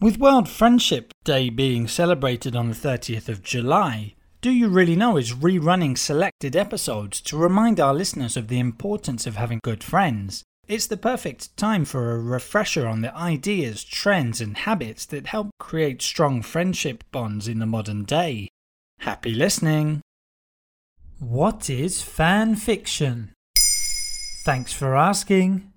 With World Friendship Day being celebrated on the 30th of July, Do You Really Know is rerunning selected episodes to remind our listeners of the importance of having good friends. It's the perfect time for a refresher on the ideas, trends, and habits that help create strong friendship bonds in the modern day. Happy listening! What is fan fiction? Thanks for asking.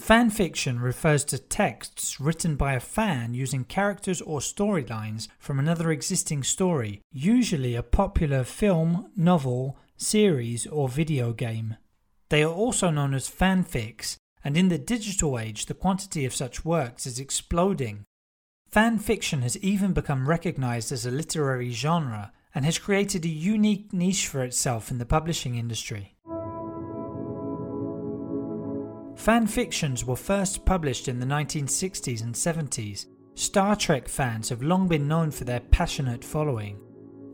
Fan fiction refers to texts written by a fan using characters or storylines from another existing story, usually a popular film, novel, series, or video game. They are also known as fanfics, and in the digital age, the quantity of such works is exploding. Fan fiction has even become recognized as a literary genre and has created a unique niche for itself in the publishing industry. Fan fictions were first published in the 1960s and 70s. Star Trek fans have long been known for their passionate following.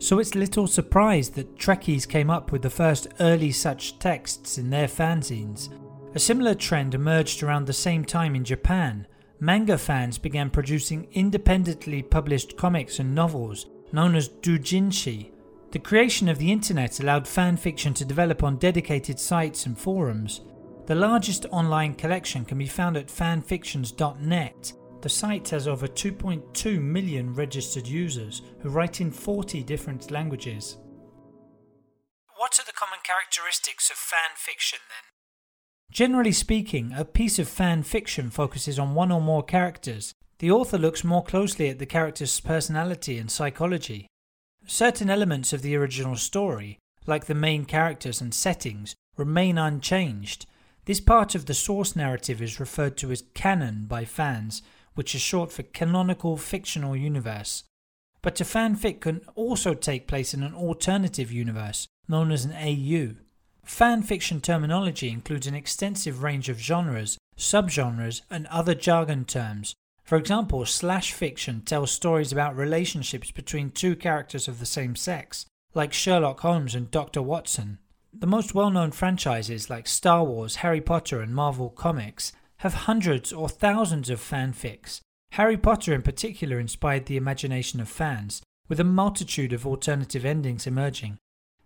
So it's little surprise that Trekkies came up with the first early such texts in their fanzines. A similar trend emerged around the same time in Japan. Manga fans began producing independently published comics and novels known as doujinshi. The creation of the internet allowed fan fiction to develop on dedicated sites and forums. The largest online collection can be found at fanfictions.net. The site has over 2.2 million registered users who write in 40 different languages. What are the common characteristics of fan fiction then? Generally speaking, a piece of fan fiction focuses on one or more characters. The author looks more closely at the character's personality and psychology. Certain elements of the original story, like the main characters and settings, remain unchanged, this part of the source narrative is referred to as canon by fans, which is short for canonical fictional universe. But a fanfic can also take place in an alternative universe, known as an AU. Fanfiction terminology includes an extensive range of genres, subgenres, and other jargon terms. For example, slash fiction tells stories about relationships between two characters of the same sex, like Sherlock Holmes and Dr. Watson. The most well known franchises like Star Wars, Harry Potter, and Marvel Comics have hundreds or thousands of fanfics. Harry Potter, in particular, inspired the imagination of fans, with a multitude of alternative endings emerging.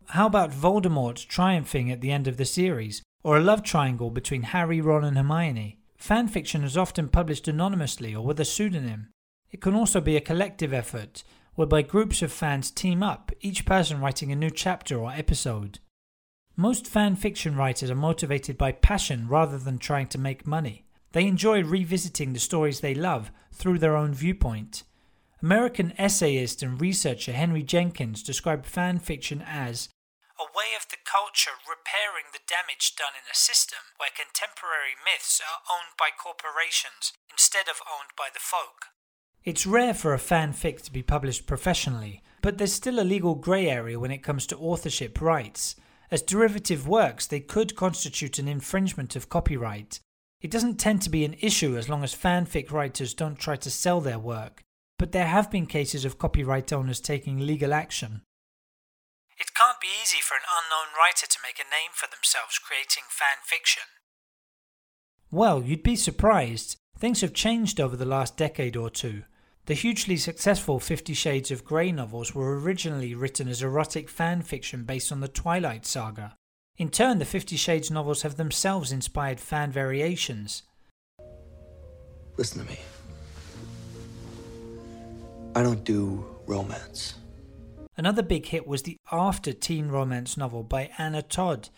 How about Voldemort triumphing at the end of the series, or a love triangle between Harry, Ron, and Hermione? Fanfiction is often published anonymously or with a pseudonym. It can also be a collective effort, whereby groups of fans team up, each person writing a new chapter or episode. Most fan fiction writers are motivated by passion rather than trying to make money. They enjoy revisiting the stories they love through their own viewpoint. American essayist and researcher Henry Jenkins described fan fiction as a way of the culture repairing the damage done in a system where contemporary myths are owned by corporations instead of owned by the folk. It's rare for a fanfic to be published professionally, but there's still a legal grey area when it comes to authorship rights. As derivative works, they could constitute an infringement of copyright. It doesn't tend to be an issue as long as fanfic writers don't try to sell their work, but there have been cases of copyright owners taking legal action. It can't be easy for an unknown writer to make a name for themselves creating fan fiction. Well, you'd be surprised. Things have changed over the last decade or two. The hugely successful Fifty Shades of Grey novels were originally written as erotic fan fiction based on the Twilight saga. In turn, the Fifty Shades novels have themselves inspired fan variations. Listen to me. I don't do romance. Another big hit was the after teen romance novel by Anna Todd.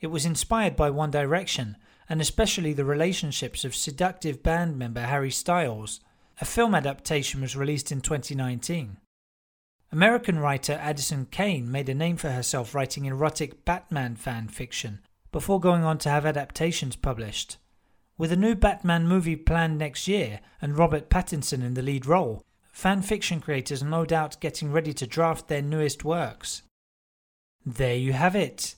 It was inspired by One Direction, and especially the relationships of seductive band member Harry Styles. A film adaptation was released in 2019. American writer Addison Cain made a name for herself writing erotic Batman fan fiction before going on to have adaptations published. With a new Batman movie planned next year and Robert Pattinson in the lead role, fan fiction creators are no doubt getting ready to draft their newest works. There you have it.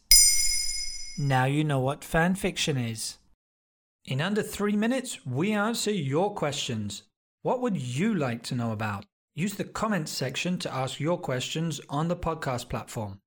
Now you know what fan fiction is. In under three minutes, we answer your questions. What would you like to know about? Use the comments section to ask your questions on the podcast platform.